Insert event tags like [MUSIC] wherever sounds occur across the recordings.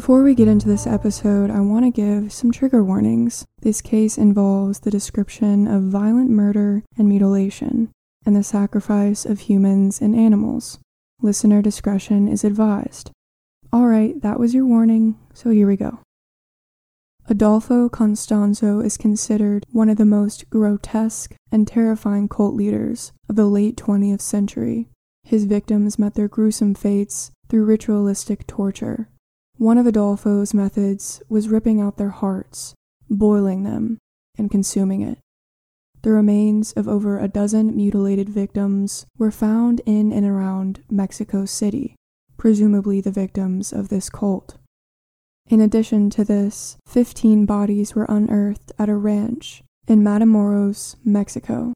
Before we get into this episode, I want to give some trigger warnings. This case involves the description of violent murder and mutilation, and the sacrifice of humans and animals. Listener discretion is advised. Alright, that was your warning, so here we go. Adolfo Constanzo is considered one of the most grotesque and terrifying cult leaders of the late 20th century. His victims met their gruesome fates through ritualistic torture, one of Adolfo's methods was ripping out their hearts, boiling them, and consuming it. The remains of over a dozen mutilated victims were found in and around Mexico City, presumably the victims of this cult. In addition to this, 15 bodies were unearthed at a ranch in Matamoros, Mexico.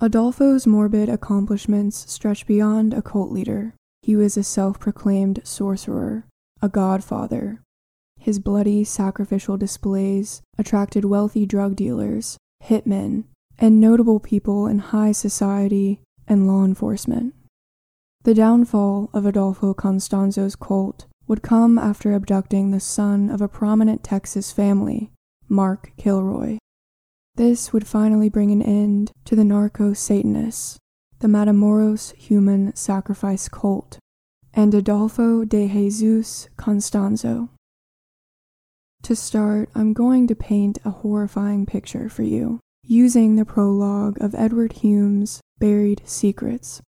Adolfo's morbid accomplishments stretch beyond a cult leader. He was a self proclaimed sorcerer a godfather. His bloody sacrificial displays attracted wealthy drug dealers, hitmen, and notable people in high society and law enforcement. The downfall of Adolfo Constanzo's cult would come after abducting the son of a prominent Texas family, Mark Kilroy. This would finally bring an end to the narco Satanists, the Matamoros human sacrifice cult, and Adolfo de Jesus Constanzo. To start, I'm going to paint a horrifying picture for you, using the prologue of Edward Humes' Buried Secrets.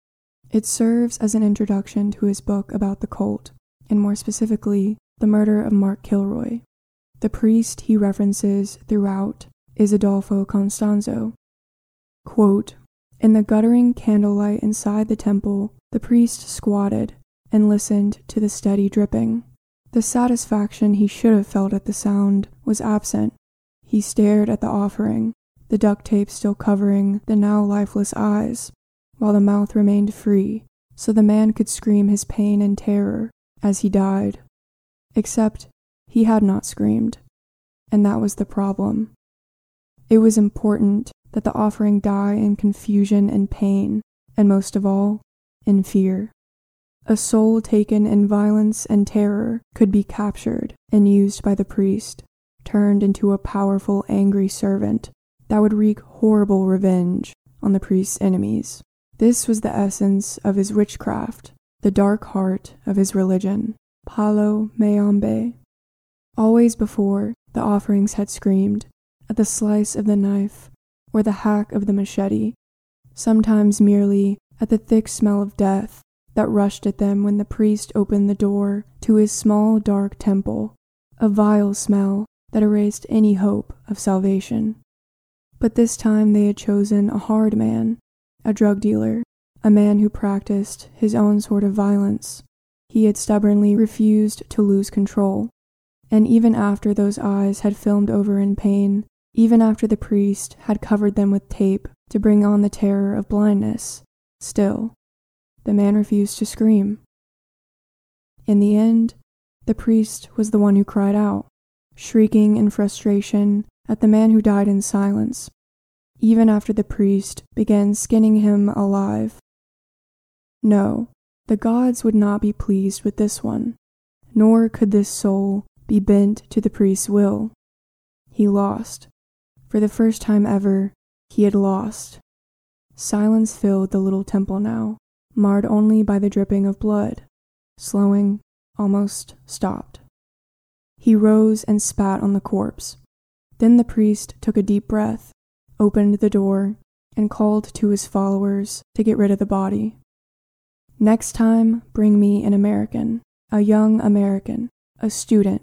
It serves as an introduction to his book about the cult, and more specifically, the murder of Mark Kilroy. The priest he references throughout is Adolfo Constanzo. Quote, in the guttering candlelight inside the temple, the priest squatted, and listened to the steady dripping. The satisfaction he should have felt at the sound was absent. He stared at the offering, the duct tape still covering the now lifeless eyes, while the mouth remained free, so the man could scream his pain and terror as he died. Except he had not screamed, and that was the problem. It was important that the offering die in confusion and pain, and most of all, in fear. A soul taken in violence and terror could be captured and used by the priest, turned into a powerful, angry servant that would wreak horrible revenge on the priest's enemies. This was the essence of his witchcraft, the dark heart of his religion, Palo Mayombe. Always before, the offerings had screamed, at the slice of the knife or the hack of the machete, sometimes merely at the thick smell of death that rushed at them when the priest opened the door to his small dark temple, a vile smell that erased any hope of salvation. But this time they had chosen a hard man, a drug dealer, a man who practiced his own sort of violence. He had stubbornly refused to lose control. And even after those eyes had filmed over in pain, even after the priest had covered them with tape to bring on the terror of blindness, still, the man refused to scream. In the end, the priest was the one who cried out, shrieking in frustration at the man who died in silence, even after the priest began skinning him alive. No, the gods would not be pleased with this one, nor could this soul be bent to the priest's will. He lost. For the first time ever, he had lost. Silence filled the little temple now marred only by the dripping of blood, slowing, almost stopped. He rose and spat on the corpse. Then the priest took a deep breath, opened the door, and called to his followers to get rid of the body. Next time, bring me an American, a young American, a student,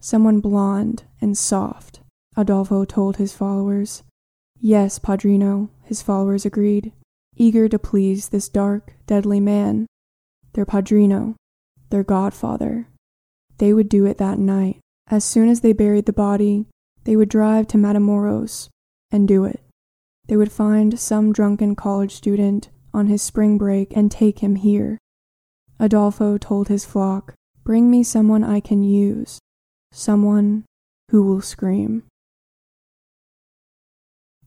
someone blond and soft, Adolfo told his followers. Yes, Padrino, his followers agreed eager to please this dark, deadly man, their padrino, their godfather. They would do it that night. As soon as they buried the body, they would drive to Matamoros and do it. They would find some drunken college student on his spring break and take him here. Adolfo told his flock, Bring me someone I can use, someone who will scream.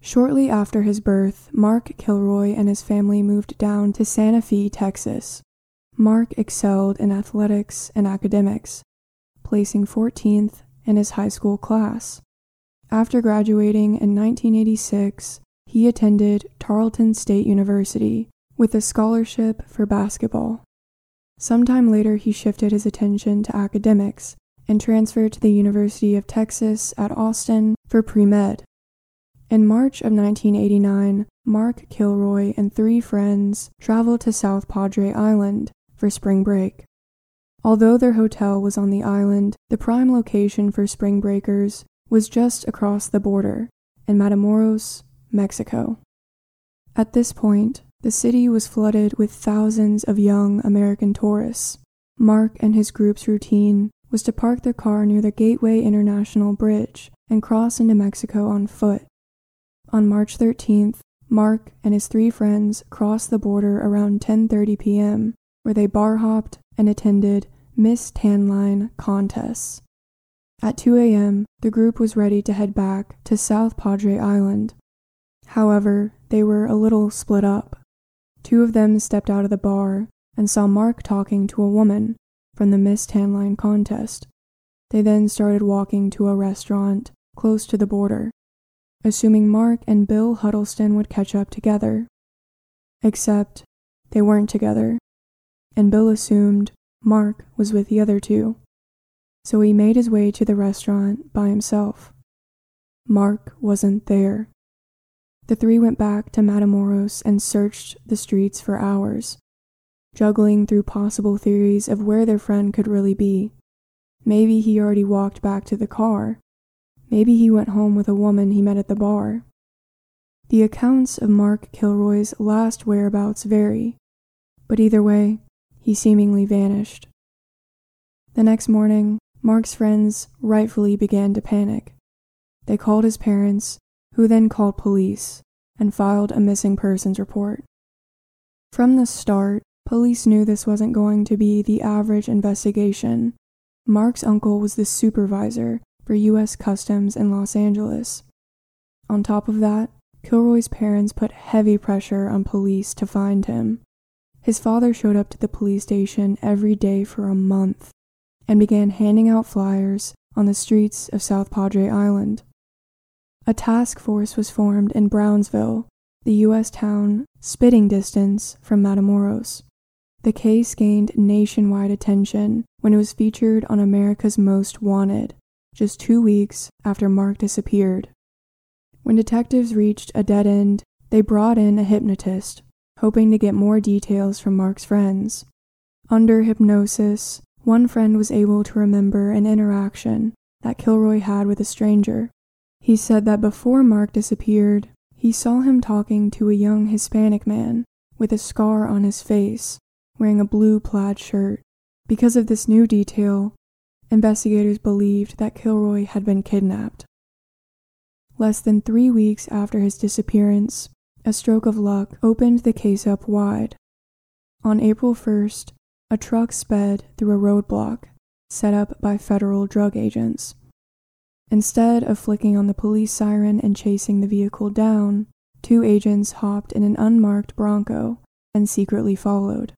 Shortly after his birth, Mark Kilroy and his family moved down to Santa Fe, Texas. Mark excelled in athletics and academics, placing 14th in his high school class. After graduating in 1986, he attended Tarleton State University with a scholarship for basketball. Sometime later, he shifted his attention to academics and transferred to the University of Texas at Austin for pre med. In March of 1989, Mark Kilroy and three friends traveled to South Padre Island for spring break. Although their hotel was on the island, the prime location for spring breakers was just across the border in Matamoros, Mexico. At this point, the city was flooded with thousands of young American tourists. Mark and his group's routine was to park their car near the Gateway International Bridge and cross into Mexico on foot. On March 13th, Mark and his three friends crossed the border around 10:30 p.m., where they bar hopped and attended Miss Tan Line contests. At 2 a.m., the group was ready to head back to South Padre Island. However, they were a little split up. Two of them stepped out of the bar and saw Mark talking to a woman from the Miss Tanline contest. They then started walking to a restaurant close to the border, assuming Mark and Bill Huddleston would catch up together. Except they weren't together, and Bill assumed Mark was with the other two so he made his way to the restaurant by himself. Mark wasn't there. The three went back to Matamoros and searched the streets for hours, juggling through possible theories of where their friend could really be. Maybe he already walked back to the car. Maybe he went home with a woman he met at the bar. The accounts of Mark Kilroy's last whereabouts vary, but either way, he seemingly vanished. The next morning, Mark's friends rightfully began to panic. They called his parents, who then called police and filed a missing persons report. From the start, police knew this wasn't going to be the average investigation. Mark's uncle was the supervisor for U.S. Customs in Los Angeles. On top of that, Kilroy's parents put heavy pressure on police to find him. His father showed up to the police station every day for a month and began handing out flyers on the streets of South Padre Island. A task force was formed in Brownsville, the U.S. town spitting distance from Matamoros. The case gained nationwide attention when it was featured on America's Most Wanted, just two weeks after Mark disappeared. When detectives reached a dead end, they brought in a hypnotist, hoping to get more details from Mark's friends. Under hypnosis, one friend was able to remember an interaction that Kilroy had with a stranger. He said that before Mark disappeared, he saw him talking to a young Hispanic man with a scar on his face, wearing a blue plaid shirt. Because of this new detail, investigators believed that Kilroy had been kidnapped. Less than three weeks after his disappearance, a stroke of luck opened the case up wide. On April 1st, a truck sped through a roadblock set up by federal drug agents. Instead of flicking on the police siren and chasing the vehicle down, two agents hopped in an unmarked Bronco and secretly followed.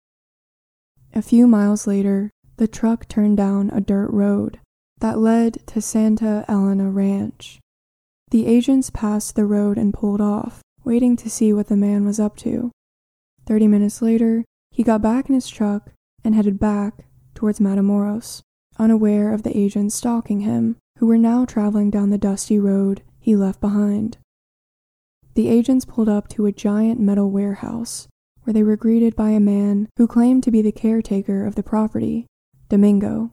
A few miles later, the truck turned down a dirt road that led to Santa Elena Ranch. The agents passed the road and pulled off, waiting to see what the man was up to. Thirty minutes later, he got back in his truck and headed back towards Matamoros, unaware of the agents stalking him, who were now traveling down the dusty road he left behind. The agents pulled up to a giant metal warehouse where they were greeted by a man who claimed to be the caretaker of the property, Domingo.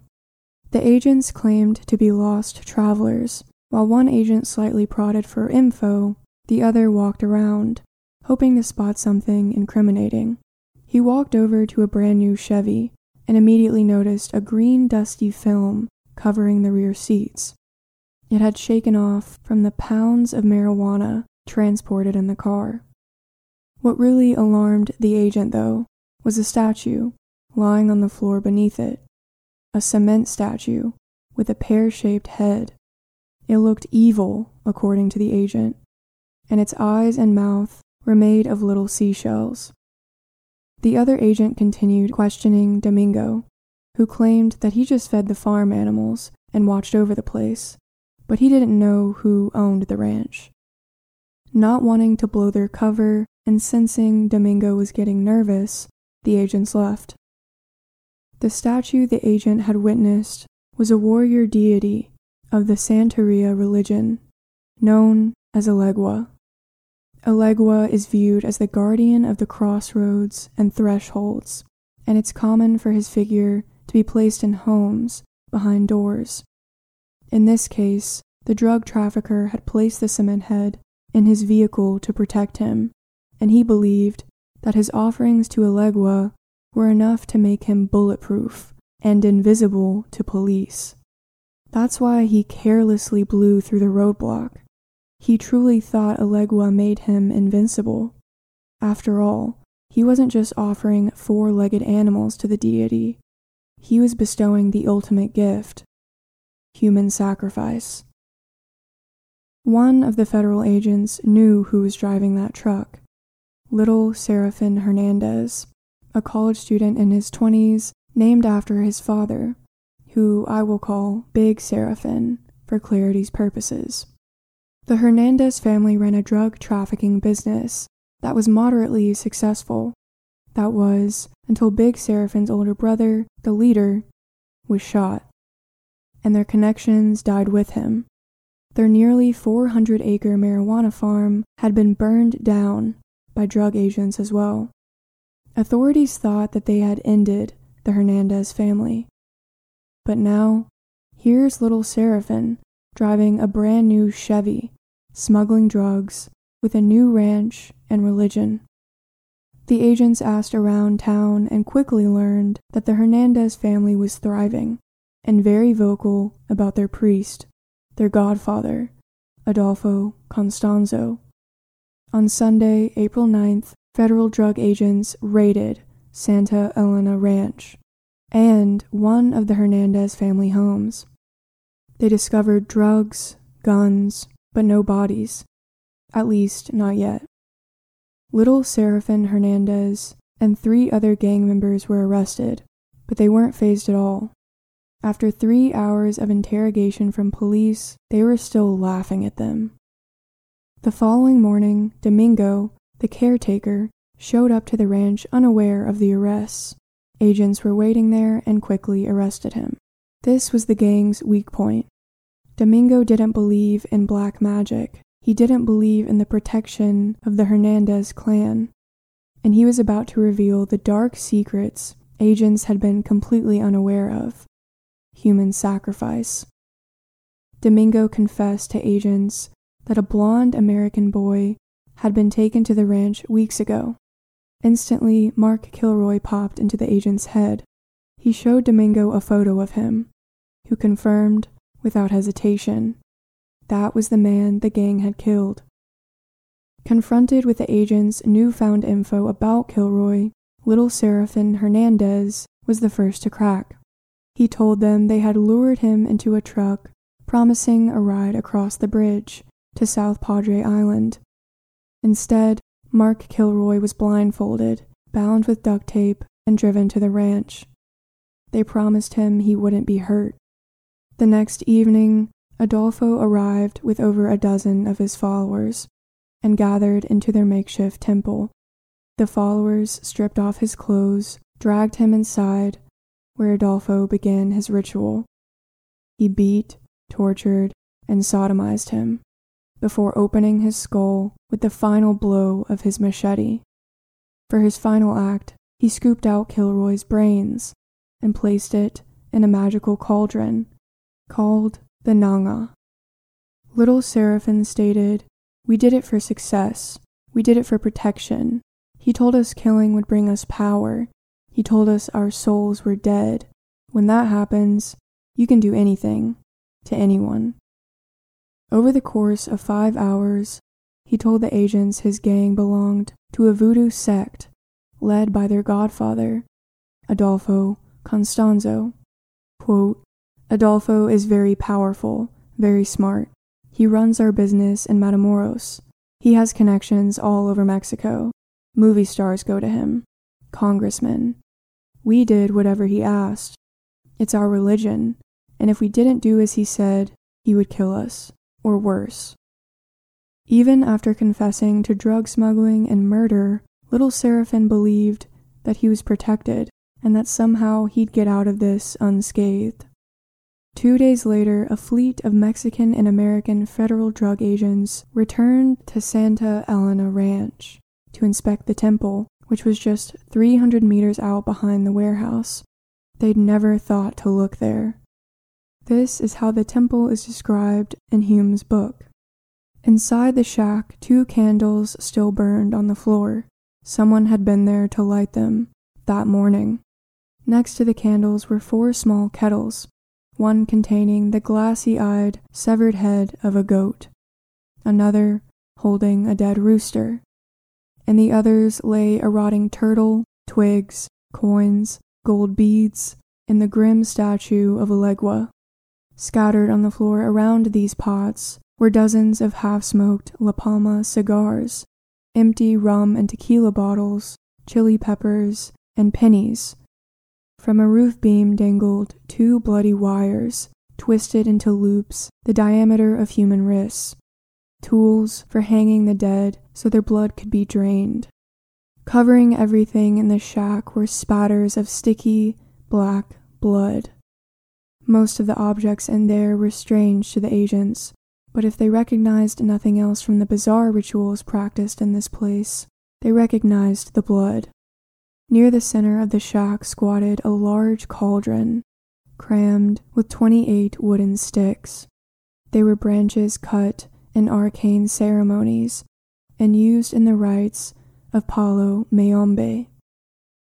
The agents claimed to be lost travelers. While one agent slightly prodded for info, the other walked around, hoping to spot something incriminating. He walked over to a brand new Chevy and immediately noticed a green dusty film covering the rear seats. It had shaken off from the pounds of marijuana transported in the car. What really alarmed the agent, though, was a statue lying on the floor beneath it. A cement statue with a pear shaped head. It looked evil, according to the agent. and its eyes and mouth were made of little seashells. The other agent continued questioning Domingo, who claimed that he just fed the farm animals and watched over the place, but he didn't know who owned the ranch. Not wanting to blow their cover and sensing Domingo was getting nervous, the agents left. The statue the agent had witnessed was a warrior deity of the Santeria religion, known as Elegua. Elegua is viewed as the guardian of the crossroads and thresholds, and it's common for his figure be placed in homes behind doors. In this case, the drug trafficker had placed the cement head in his vehicle to protect him, and he believed that his offerings to Elegua were enough to make him bulletproof and invisible to police. That's why he carelessly blew through the roadblock he truly thought Elegua made him invincible. After all, he wasn't just offering four legged animals to the deity, he was bestowing the ultimate gift human sacrifice. One of the federal agents knew who was driving that truck little Serafin Hernandez, a college student in his 20s named after his father, who I will call Big Serafin for clarity's purposes. The Hernandez family ran a drug trafficking business that was moderately successful. That was until Big Serafin's older brother, the leader, was shot, and their connections died with him. Their nearly 400 acre marijuana farm had been burned down by drug agents as well. Authorities thought that they had ended the Hernandez family. But now, here's little Serafin driving a brand new Chevy, smuggling drugs, with a new ranch and religion. The agents asked around town and quickly learned that the Hernandez family was thriving and very vocal about their priest, their godfather, Adolfo Constanzo. On Sunday, April 9th, federal drug agents raided Santa Elena Ranch and one of the Hernandez family homes. They discovered drugs, guns, but no bodies. At least, not yet. Little Serafin Hernandez and three other gang members were arrested, but they weren't phased at all. After three hours of interrogation from police, they were still laughing at them. The following morning, Domingo, the caretaker, showed up to the ranch unaware of the arrests. Agents were waiting there and quickly arrested him. This was the gang's weak point. Domingo didn't believe in black magic. He didn't believe in the protection of the Hernandez clan. And he was about to reveal the dark secrets agents had been completely unaware of human sacrifice. Domingo confessed to agents that a blond American boy had been taken to the ranch weeks ago. Instantly, Mark Kilroy popped into the agent's head. He showed Domingo a photo of him, who confirmed without hesitation. That was the man the gang had killed. Confronted with the agent's newfound info about Kilroy, little Serafin Hernandez was the first to crack. He told them they had lured him into a truck, promising a ride across the bridge to South Padre Island. Instead, Mark Kilroy was blindfolded, bound with duct tape, and driven to the ranch. They promised him he wouldn't be hurt. The next evening, Adolfo arrived with over a dozen of his followers and gathered into their makeshift temple. The followers stripped off his clothes, dragged him inside, where Adolfo began his ritual. He beat, tortured, and sodomized him before opening his skull with the final blow of his machete. For his final act, he scooped out Kilroy's brains and placed it in a magical cauldron called the Nganga. Little Serafin stated, We did it for success. We did it for protection. He told us killing would bring us power. He told us our souls were dead. When that happens, you can do anything to anyone. Over the course of five hours, he told the agents his gang belonged to a voodoo sect led by their godfather, Adolfo Constanzo. Quote, Adolfo is very powerful, very smart. He runs our business in Matamoros. He has connections all over Mexico. Movie stars go to him, congressmen. We did whatever he asked. It's our religion, and if we didn't do as he said, he would kill us, or worse. Even after confessing to drug smuggling and murder, little Serafin believed that he was protected and that somehow he'd get out of this unscathed. Two days later, a fleet of Mexican and American federal drug agents returned to Santa Elena Ranch to inspect the temple, which was just 300 meters out behind the warehouse. They'd never thought to look there. This is how the temple is described in Humes' book. Inside the shack, two candles still burned on the floor. Someone had been there to light them that morning. Next to the candles were four small kettles, one containing the glassy eyed, severed head of a goat, another holding a dead rooster. In the others lay a rotting turtle, twigs, coins, gold beads, and the grim statue of Elegua. Scattered on the floor around these pots were dozens of half smoked La Palma cigars, empty rum and tequila bottles, chili peppers, and pennies. From a roof beam dangled two bloody wires, twisted into loops the diameter of human wrists, tools for hanging the dead so their blood could be drained. Covering everything in the shack were spatters of sticky, black blood. Most of the objects in there were strange to the agents, but if they recognized nothing else from the bizarre rituals practiced in this place, they recognized the blood. Near the center of the shack squatted a large cauldron, crammed with 28 wooden sticks. They were branches cut in arcane ceremonies and used in the rites of Palo Mayombe.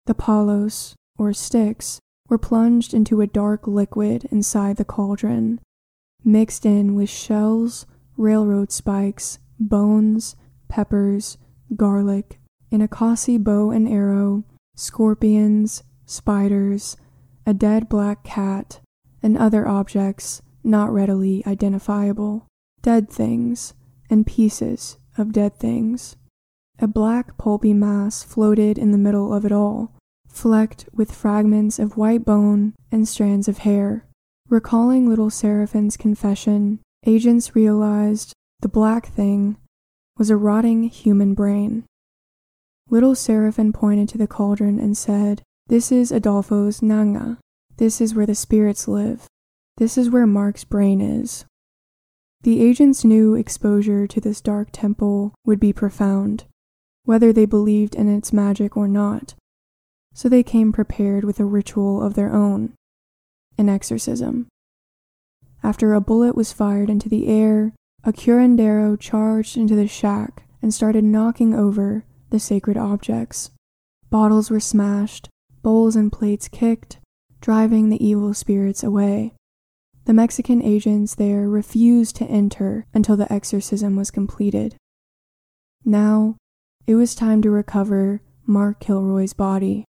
The palos, or sticks, were plunged into a dark liquid inside the cauldron, mixed in with shells, railroad spikes, bones, peppers, garlic, an Akasi bow and arrow, scorpions, spiders, a dead black cat, and other objects not readily identifiable, dead things, and pieces of dead things. A black pulpy mass floated in the middle of it all, flecked with fragments of white bone and strands of hair. Recalling little Serafin's confession, agents realized the black thing was a rotting human brain. Little Serafin pointed to the cauldron and said, This is Adolfo's Nganga. This is where the spirits live. This is where Mark's brain is. The agents knew exposure to this dark temple would be profound, whether they believed in its magic or not so they came prepared with a ritual of their own an exorcism. After a bullet was fired into the air, a curandero charged into the shack and started knocking over the sacred objects. Bottles were smashed, bowls and plates kicked, driving the evil spirits away. The Mexican agents there refused to enter until the exorcism was completed. Now, it was time to recover Mark Kilroy's body.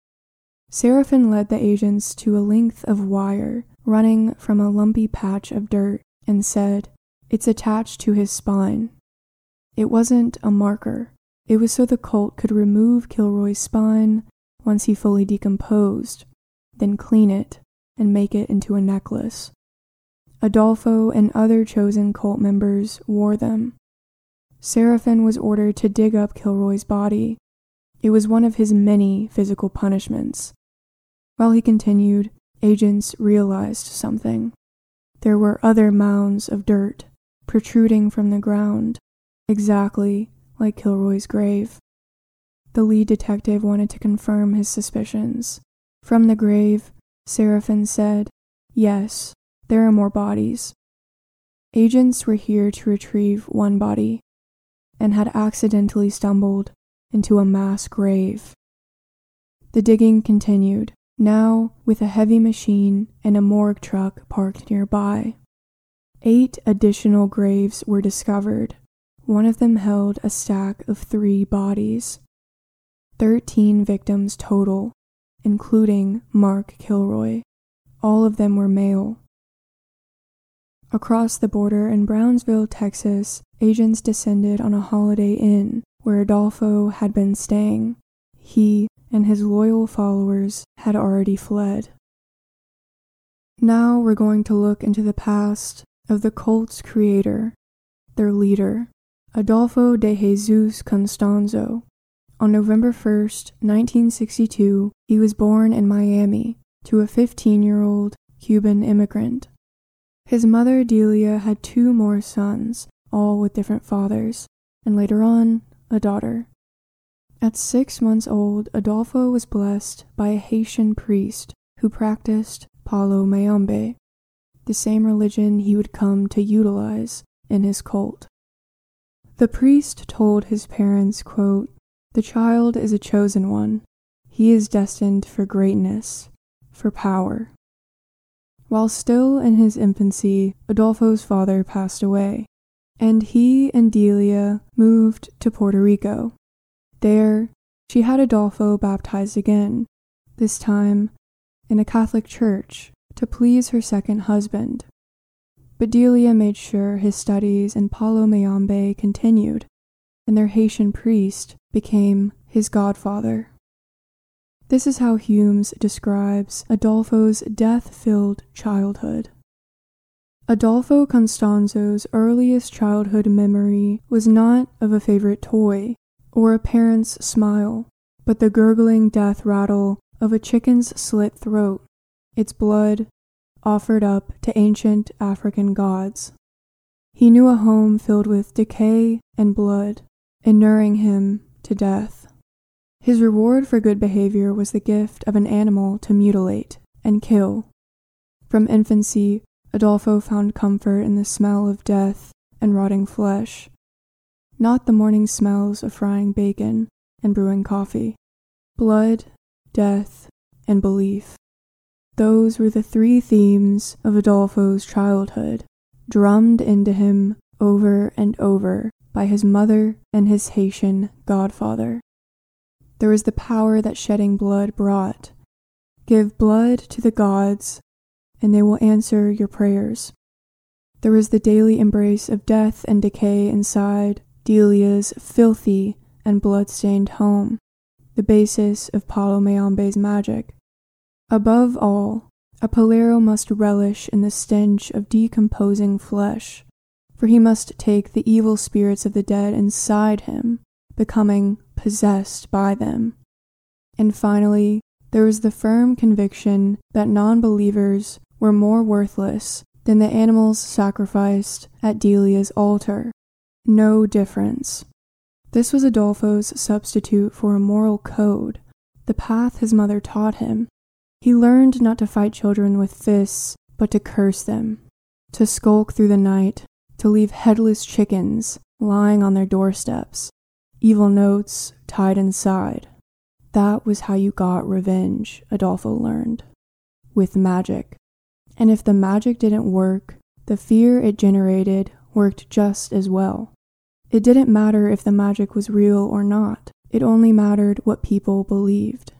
Serafin led the agents to a length of wire running from a lumpy patch of dirt and said, It's attached to his spine. It wasn't a marker. It was so the cult could remove Kilroy's spine once he fully decomposed, then clean it and make it into a necklace. Adolfo and other chosen cult members wore them. Serafin was ordered to dig up Kilroy's body. It was one of his many physical punishments. While he continued, agents realized something. There were other mounds of dirt protruding from the ground, exactly like Kilroy's grave. The lead detective wanted to confirm his suspicions. From the grave, Serafin said, Yes, there are more bodies. Agents were here to retrieve one body and had accidentally stumbled into a mass grave. The digging continued, now with a heavy machine and a morgue truck parked nearby. Eight additional graves were discovered. One of them held a stack of three bodies. Thirteen victims total, including Mark Kilroy. All of them were male. Across the border in Brownsville, Texas, agents descended on a holiday inn where Adolfo had been staying. He and his loyal followers had already fled. Now we're going to look into the past of the cult's creator, their leader, Adolfo de Jesus Constanzo. On November 1st, 1962, he was born in Miami to a 15 year old Cuban immigrant. His mother, Delia, had two more sons, all with different fathers, and later on, a daughter. At six months old, Adolfo was blessed by a Haitian priest who practiced Palo Mayombe, the same religion he would come to utilize in his cult. The priest told his parents, quote, The child is a chosen one. He is destined for greatness, for power. While still in his infancy, Adolfo's father passed away, and he and Delia moved to Puerto Rico. There, she had Adolfo baptized again, this time in a Catholic church, to please her second husband. But Delia made sure his studies in Palo Mayombe continued, and their Haitian priest became his godfather. This is how Humes describes Adolfo's death filled childhood. Adolfo Constanzo's earliest childhood memory was not of a favorite toy or a parent's smile, but the gurgling death rattle of a chicken's slit throat, its blood offered up to ancient African gods. He knew a home filled with decay and blood, inuring him to death. His reward for good behavior was the gift of an animal to mutilate and kill. From infancy, Adolfo found comfort in the smell of death and rotting flesh, not the morning smells of frying bacon and brewing coffee. Blood, death, and belief. Those were the three themes of Adolfo's childhood, drummed into him over and over by his mother and his Haitian godfather. There was the power that shedding blood brought. Give blood to the gods, and they will answer your prayers. There was the daily embrace of death and decay inside Delia's filthy and blood-stained home, the basis of Palo Mayombe's magic. Above all, a Palero must relish in the stench of decomposing flesh, for he must take the evil spirits of the dead inside him, becoming possessed by them. And finally, there was the firm conviction that non believers were more worthless than the animals sacrificed at Delia's altar. No difference. This was Adolfo's substitute for a moral code, the path his mother taught him, he learned not to fight children with fists, but to curse them, to skulk through the night, to leave headless chickens lying on their doorsteps, evil notes tied inside. That was how you got revenge, Adolfo learned. With magic. And if the magic didn't work, the fear it generated worked just as well. It didn't matter if the magic was real or not, it only mattered what people believed.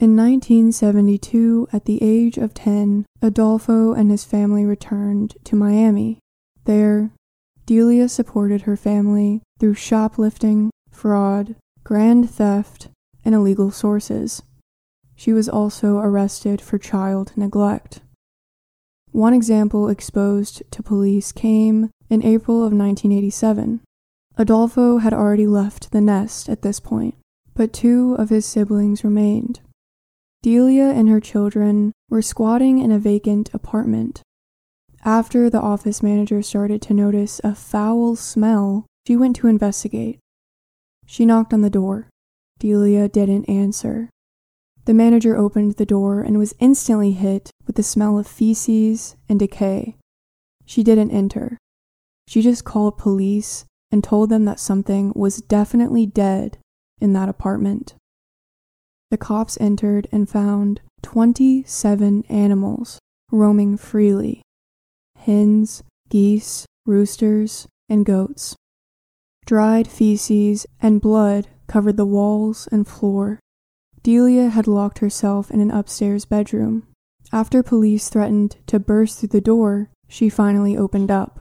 In 1972, at the age of 10, Adolfo and his family returned to Miami. There, Delia supported her family through shoplifting, fraud, grand theft, and illegal sources. She was also arrested for child neglect. One example exposed to police came in April of 1987. Adolfo had already left the nest at this point, but two of his siblings remained. Delia and her children were squatting in a vacant apartment. After the office manager started to notice a foul smell, she went to investigate. She knocked on the door. Delia didn't answer. The manager opened the door and was instantly hit with the smell of feces and decay. She didn't enter. She just called police and told them that something was definitely dead in that apartment the cops entered and found 27 animals roaming freely hens, geese, roosters, and goats. Dried feces and blood covered the walls and floor. Delia had locked herself in an upstairs bedroom. After police threatened to burst through the door, she finally opened up.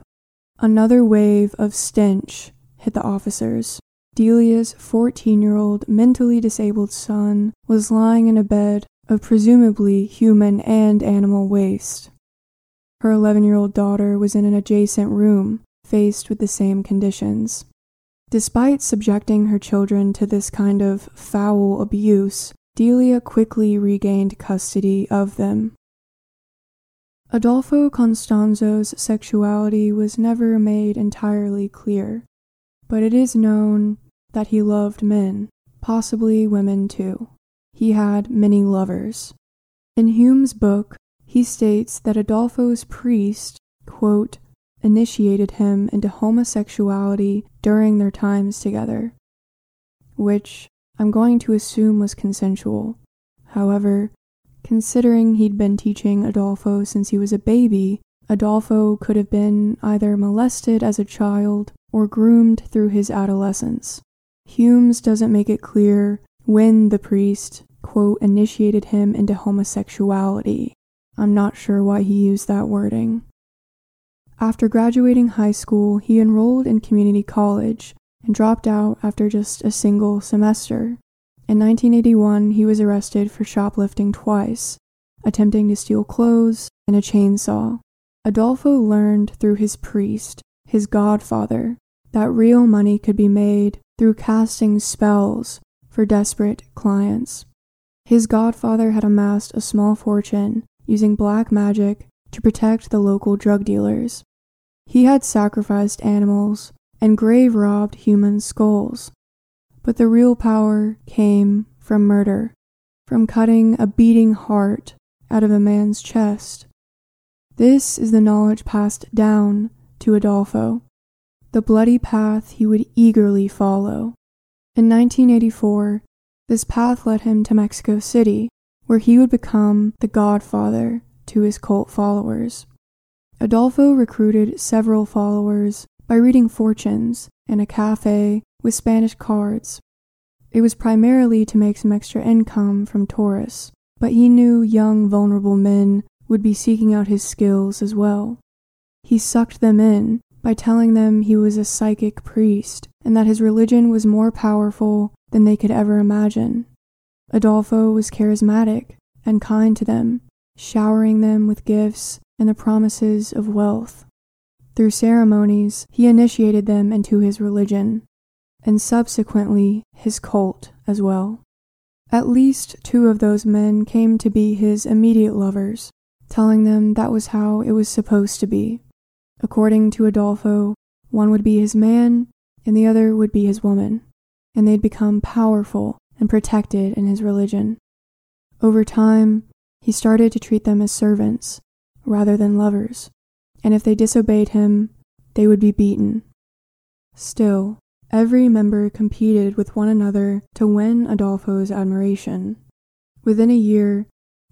Another wave of stench hit the officers. Delia's 14 year old mentally disabled son was lying in a bed of presumably human and animal waste. Her 11 year old daughter was in an adjacent room, faced with the same conditions. Despite subjecting her children to this kind of foul abuse, Delia quickly regained custody of them. Adolfo Constanzo's sexuality was never made entirely clear, but it is known that he loved men, possibly women too. He had many lovers. In Humes' book, he states that Adolfo's priest, quote, initiated him into homosexuality during their times together, which I'm going to assume was consensual. However, considering he'd been teaching Adolfo since he was a baby, Adolfo could have been either molested as a child or groomed through his adolescence. Humes doesn't make it clear when the priest, quote, initiated him into homosexuality. I'm not sure why he used that wording. After graduating high school, he enrolled in community college and dropped out after just a single semester. In 1981, he was arrested for shoplifting twice, attempting to steal clothes and a chainsaw. Adolfo learned through his priest, his godfather, that real money could be made through casting spells for desperate clients. His godfather had amassed a small fortune using black magic to protect the local drug dealers. He had sacrificed animals and grave robbed human skulls. But the real power came from murder, from cutting a beating heart out of a man's chest. This is the knowledge passed down to Adolfo, the bloody path he would eagerly follow. In 1984, this path led him to Mexico City, where he would become the godfather to his cult followers. Adolfo recruited several followers by reading fortunes in a cafe with Spanish cards. It was primarily to make some extra income from tourists, but he knew young, vulnerable men would be seeking out his skills as well. He sucked them in by telling them he was a psychic priest and that his religion was more powerful than they could ever imagine. Adolfo was charismatic and kind to them, showering them with gifts and the promises of wealth. Through ceremonies, he initiated them into his religion, and subsequently his cult as well. At least two of those men came to be his immediate lovers, telling them that was how it was supposed to be. According to Adolfo, one would be his man and the other would be his woman, and they'd become powerful and protected in his religion. Over time, he started to treat them as servants rather than lovers, and if they disobeyed him, they would be beaten. Still, every member competed with one another to win Adolfo's admiration. Within a year,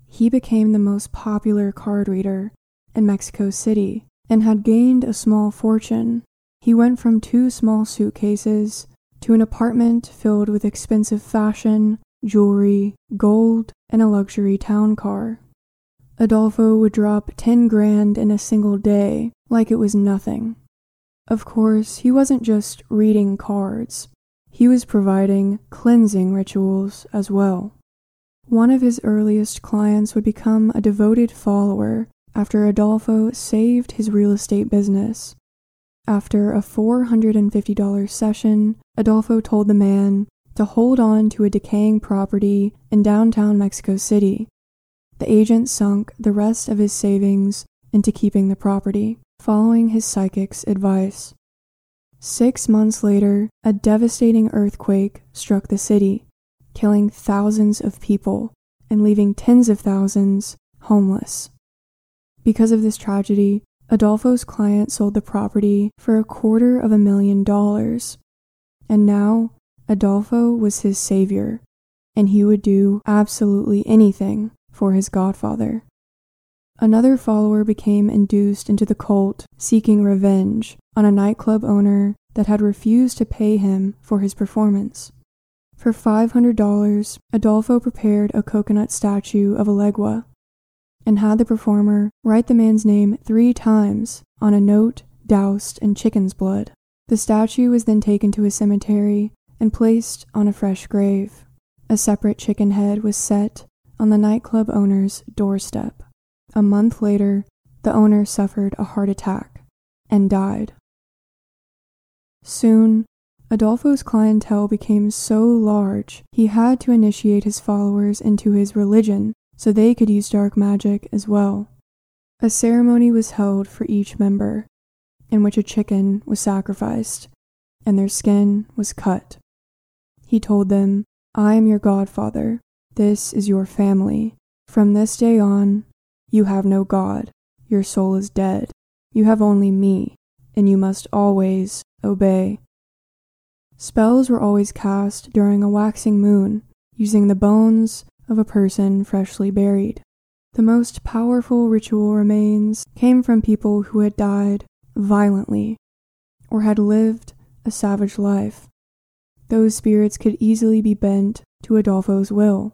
he became the most popular card reader in Mexico City and had gained a small fortune. He went from two small suitcases to an apartment filled with expensive fashion, jewelry, gold, and a luxury town car. Adolfo would drop 10 grand in a single day like it was nothing. Of course, he wasn't just reading cards, he was providing cleansing rituals as well. One of his earliest clients would become a devoted follower after Adolfo saved his real estate business. After a $450 session, Adolfo told the man to hold on to a decaying property in downtown Mexico City. The agent sunk the rest of his savings into keeping the property, following his psychic's advice. Six months later, a devastating earthquake struck the city, killing thousands of people and leaving tens of thousands homeless. Because of this tragedy, Adolfo's client sold the property for a quarter of a million dollars. And now, Adolfo was his savior, and he would do absolutely anything for his godfather. Another follower became induced into the cult, seeking revenge on a nightclub owner that had refused to pay him for his performance. For $500, Adolfo prepared a coconut statue of Elegua and had the performer write the man's name three times on a note doused in chicken's blood. The statue was then taken to a cemetery and placed on a fresh grave. A separate chicken head was set on the nightclub owner's doorstep. A month later, the owner suffered a heart attack and died. Soon, Adolfo's clientele became so large he had to initiate his followers into his religion so they could use dark magic as well. A ceremony was held for each member, in which a chicken was sacrificed and their skin was cut. He told them, I am your godfather. This is your family. From this day on, you have no God. Your soul is dead. You have only me, and you must always obey. Spells were always cast during a waxing moon, using the bones of a person freshly buried. The most powerful ritual remains came from people who had died violently or had lived a savage life. Those spirits could easily be bent to Adolfo's will.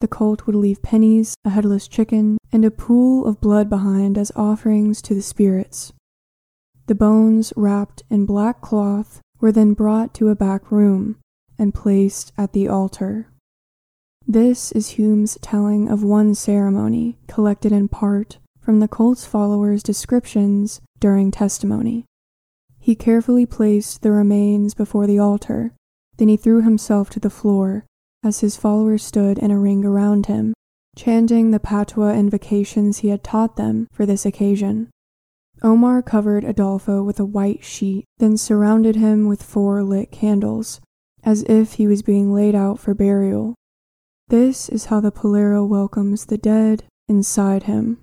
The cult would leave pennies, a headless chicken, and a pool of blood behind as offerings to the spirits. The bones, wrapped in black cloth, were then brought to a back room and placed at the altar. This is Humes' telling of one ceremony, collected in part from the cult's followers' descriptions during testimony. He carefully placed the remains before the altar, then he threw himself to the floor as his followers stood in a ring around him, chanting the patois invocations he had taught them for this occasion. Omar covered Adolfo with a white sheet, then surrounded him with four lit candles, as if he was being laid out for burial. This is how the Palero welcomes the dead inside him.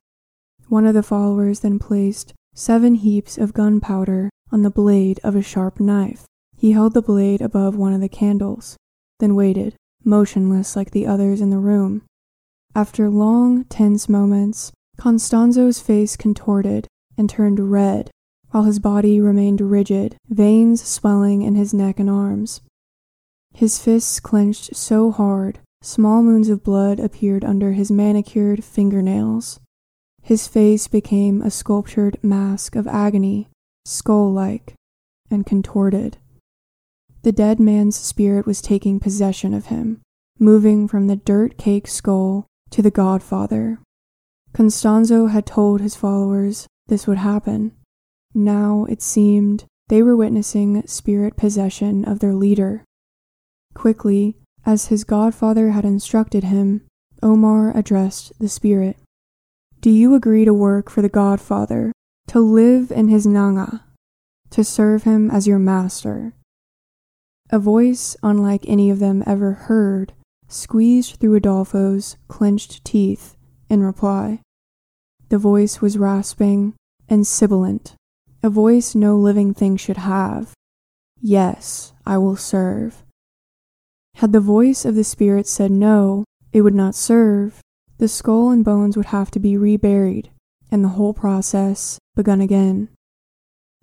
One of the followers then placed seven heaps of gunpowder on the blade of a sharp knife. He held the blade above one of the candles, then waited, motionless like the others in the room. After long, tense moments, Constanzo's face contorted and turned red, while his body remained rigid, veins swelling in his neck and arms. His fists clenched so hard, small moons of blood appeared under his manicured fingernails. His face became a sculptured mask of agony, skull like and contorted. The dead man's spirit was taking possession of him, moving from the dirt cake skull to the Godfather. Constanzo had told his followers this would happen. Now it seemed they were witnessing spirit possession of their leader. Quickly, as his godfather had instructed him, Omar addressed the spirit. Do you agree to work for the godfather, to live in his nganga, to serve him as your master? A voice unlike any of them ever heard squeezed through Adolfo's clenched teeth in reply. The voice was rasping and sibilant, a voice no living thing should have. Yes, I will serve. Had the voice of the spirit said no, it would not serve, the skull and bones would have to be reburied, and the whole process begun again.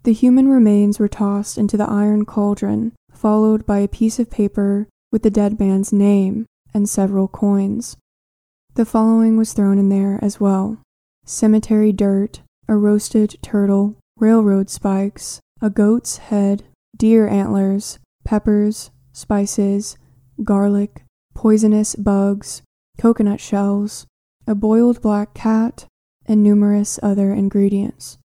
The human remains were tossed into the iron cauldron, followed by a piece of paper with the dead man's name and several coins. The following was thrown in there as well cemetery dirt, a roasted turtle, railroad spikes, a goat's head, deer antlers, peppers, spices, garlic, poisonous bugs, coconut shells, a boiled black cat, and numerous other ingredients.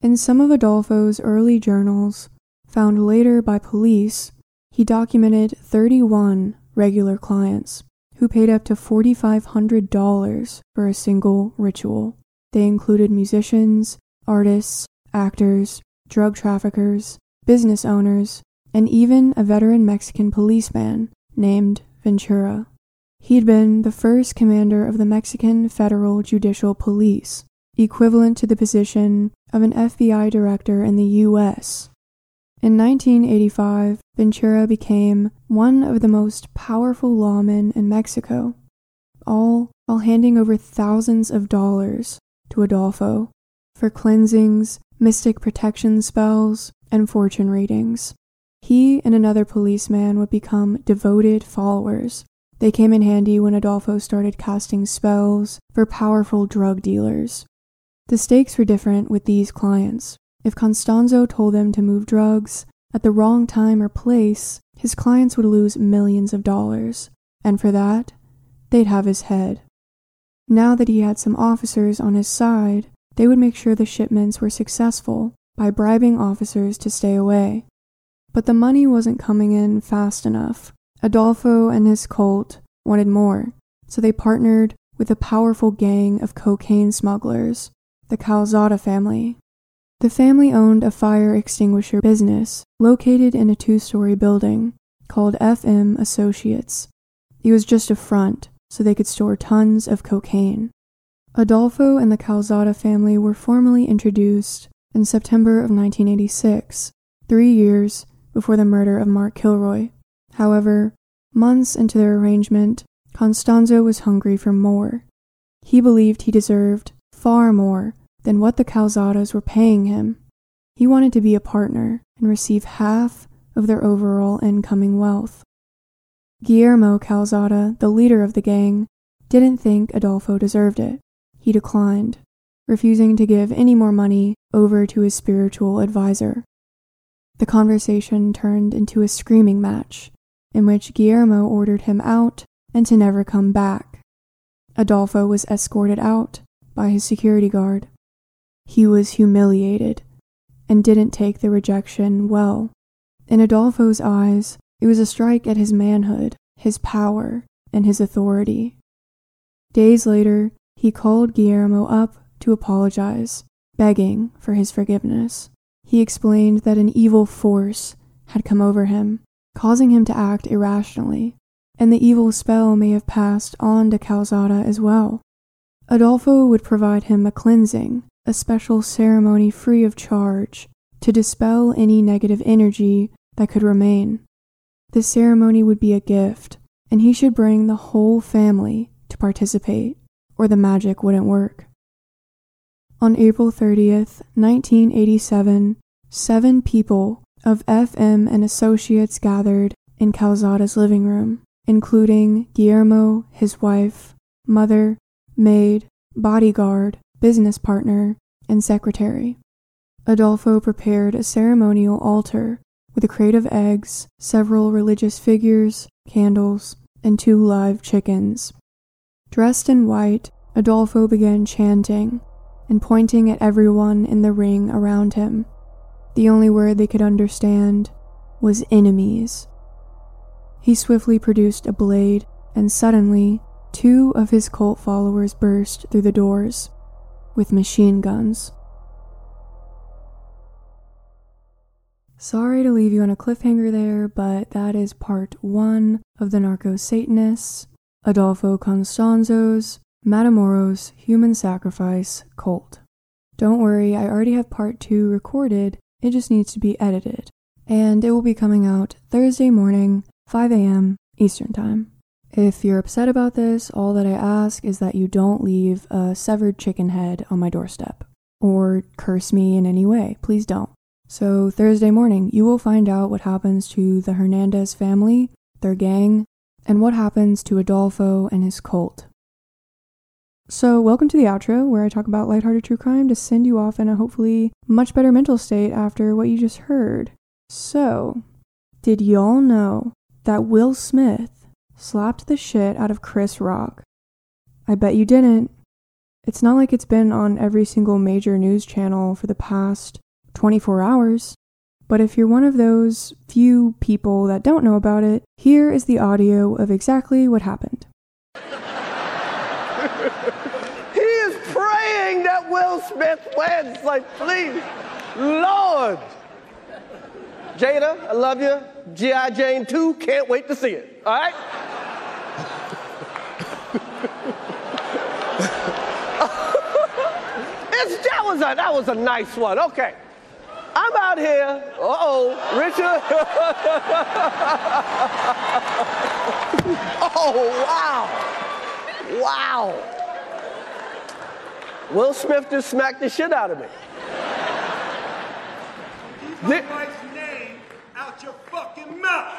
In some of Adolfo's early journals, found later by police, he documented 31 regular clients who paid up to $4,500 for a single ritual. They included musicians, artists, actors, drug traffickers, business owners, and even a veteran Mexican policeman named Ventura. He'd been the first commander of the Mexican Federal Judicial Police, equivalent to the position of an FBI director in the U.S. In 1985, Ventura became one of the most powerful lawmen in Mexico, all while handing over thousands of dollars to Adolfo for cleansings, mystic protection spells, and fortune readings. He and another policeman would become devoted followers. They came in handy when Adolfo started casting spells for powerful drug dealers. The stakes were different with these clients. If Constanzo told them to move drugs at the wrong time or place, his clients would lose millions of dollars, and for that, they'd have his head. Now that he had some officers on his side, they would make sure the shipments were successful by bribing officers to stay away. But the money wasn't coming in fast enough. Adolfo and his cult wanted more, so they partnered with a powerful gang of cocaine smugglers, the Calzada family. The family owned a fire extinguisher business located in a two story building called FM Associates. It was just a front so they could store tons of cocaine. Adolfo and the Calzada family were formally introduced in September of 1986, three years before the murder of Mark Kilroy. However, months into their arrangement, Constanzo was hungry for more. He believed he deserved far more than what the Calzadas were paying him. He wanted to be a partner and receive half of their overall incoming wealth. Guillermo Calzada, the leader of the gang, didn't think Adolfo deserved it. He declined, refusing to give any more money over to his spiritual advisor. The conversation turned into a screaming match, in which Guillermo ordered him out and to never come back. Adolfo was escorted out by his security guard. He was humiliated and didn't take the rejection well. In Adolfo's eyes, it was a strike at his manhood, his power, and his authority. Days later, he called Guillermo up to apologize, begging for his forgiveness. He explained that an evil force had come over him, causing him to act irrationally, and the evil spell may have passed on to Calzada as well. Adolfo would provide him a cleansing, a special ceremony free of charge, to dispel any negative energy that could remain. The ceremony would be a gift, and he should bring the whole family to participate or the magic wouldn't work. On April 30th, 1987, seven people of FM and Associates gathered in Calzada's living room, including Guillermo, his wife, mother, maid, bodyguard, business partner, and secretary. Adolfo prepared a ceremonial altar with a crate of eggs, several religious figures, candles, and two live chickens. Dressed in white, Adolfo began chanting and pointing at everyone in the ring around him. The only word they could understand was enemies. He swiftly produced a blade, and suddenly, two of his cult followers burst through the doors with machine guns. Sorry to leave you on a cliffhanger there, but that is part one of the Narco Satanists. Adolfo Constanzo's Matamoros Human Sacrifice Cult. Don't worry, I already have part two recorded, it just needs to be edited. And it will be coming out Thursday morning, 5 a.m. Eastern Time. If you're upset about this, all that I ask is that you don't leave a severed chicken head on my doorstep or curse me in any way. Please don't. So, Thursday morning, you will find out what happens to the Hernandez family, their gang, and what happens to Adolfo and his cult. So, welcome to the outro where I talk about lighthearted true crime to send you off in a hopefully much better mental state after what you just heard. So, did y'all know that Will Smith slapped the shit out of Chris Rock? I bet you didn't. It's not like it's been on every single major news channel for the past 24 hours. But if you're one of those few people that don't know about it, here is the audio of exactly what happened. he is praying that Will Smith wins. Like, please, Lord. Jada, I love you. G.I. Jane 2, can't wait to see it. All right? [LAUGHS] that was a that was a nice one. Okay. I'm out here. Uh oh, Richard. [LAUGHS] oh, wow. Wow. Will Smith just smacked the shit out of me. Keep my wife's name out your fucking mouth.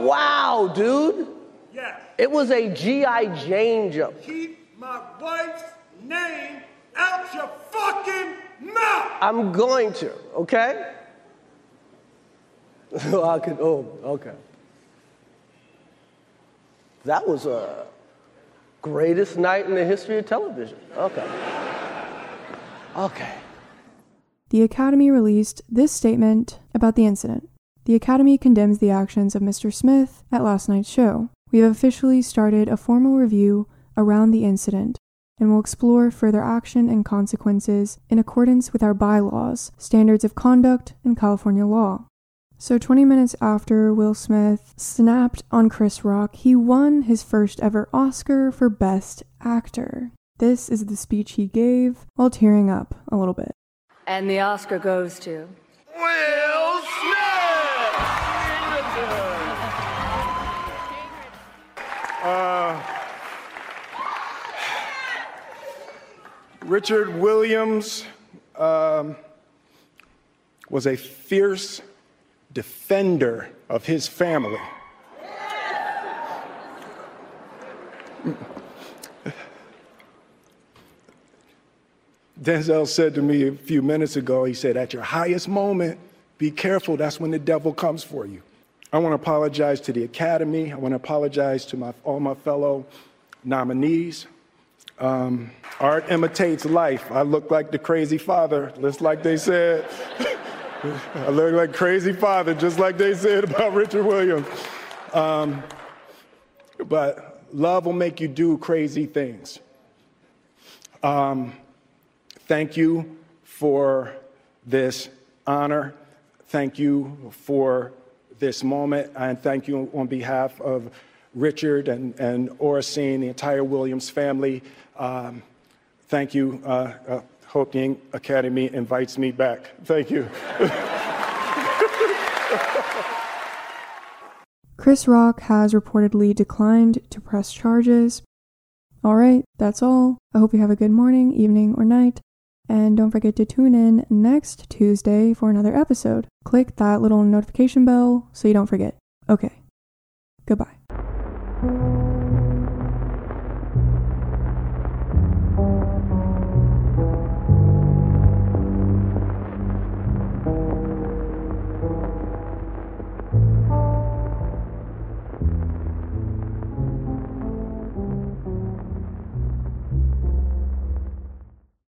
Wow, dude. Yes. It was a G.I. Jane jump. Keep my wife's name out your fucking mouth. I'm going to, okay? [LAUGHS] I could, oh, okay. That was a greatest night in the history of television. Okay. Okay. The Academy released this statement about the incident. The Academy condemns the actions of Mr. Smith at last night's show. We have officially started a formal review around the incident and will explore further action and consequences in accordance with our bylaws, standards of conduct, and California law. So, 20 minutes after Will Smith snapped on Chris Rock, he won his first ever Oscar for Best Actor. This is the speech he gave while tearing up a little bit. And the Oscar goes to. Will Smith! Richard Williams um, was a fierce defender of his family. Denzel said to me a few minutes ago, he said, At your highest moment, be careful, that's when the devil comes for you. I want to apologize to the Academy. I want to apologize to my, all my fellow nominees. Um, art imitates life. I look like the crazy father, just like they said. [LAUGHS] I look like crazy father, just like they said about Richard Williams. Um, but love will make you do crazy things. Um, thank you for this honor. Thank you for this moment. And thank you on behalf of Richard and, and Oracene, the entire Williams family. Um, thank you. Uh, uh, hope the Academy invites me back. Thank you. Chris Rock has reportedly declined to press charges. Alright, that's all. I hope you have a good morning, evening, or night. And don't forget to tune in next Tuesday for another episode. Click that little notification bell so you don't forget. Okay. Goodbye.